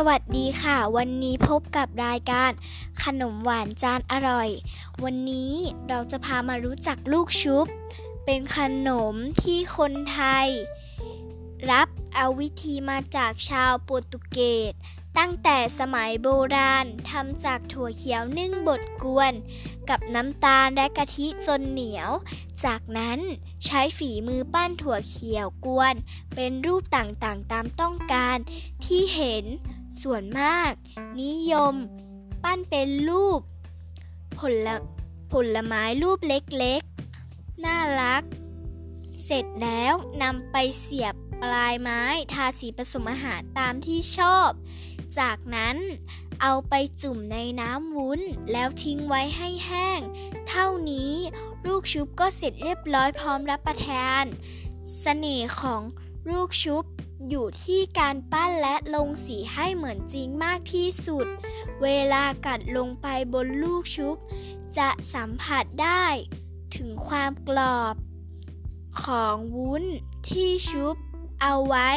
สวัสดีค่ะ วันนี้พบกับรายการ ขนมหวานจานอร่อย วันนี้เราจะพามารู้จักลูกชุบ เป็นขนมที่คนไทย รับเอาวิธีมาจากชาวโปรตุเกส ตั้งแต่สมัยโบราณทำจากถั่วเขียวนึ่งบดกวน กับน้ำตาลและกะทิจนเหนียว จากนั้นใช้ฝีมือปั้นถั่วเขียวกวน เป็นรูปต่างๆตามต้องการที่เห็นส่วนมาก นิยม ปั้นเป็นรูป ผลผลไม้รูปเล็กๆ น่ารัก เสร็จแล้วนำไปเสียบ ปลายไม้ทาสีผสมอาหารตามที่ชอบ จากนั้นเอาไปจุ่มในน้ำวุ้นแล้วทิ้งไว้ให้แห้ง เท่านี้ลูกชุบก็เสร็จเรียบร้อยพร้อมรับประทานเสน่ห์ของลูกชุบอยู่ที่การปั้นและลงสีให้เหมือนจริงมากที่สุด เวลากัดลงไปบนลูกชุบ จะสัมผัสได้ ถึงความกรอบ ของวุ้นที่ชุบ เอาไว้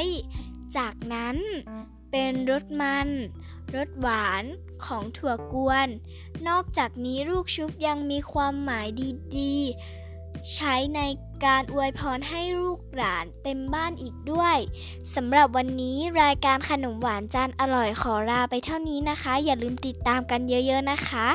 จากนั้นเป็นรสมันรสหวานของถั่วกวน นอกจากนี้ลูกชุบยังมีความหมายดีๆ ใช้ในการอวยพรให้ลูกหลานเต็มบ้านอีกด้วยสำหรับวันนี้รายการขนมหวานจานอร่อยขอลาไปเท่านี้นะคะ อย่าลืมติดตามกันเยอะๆนะคะ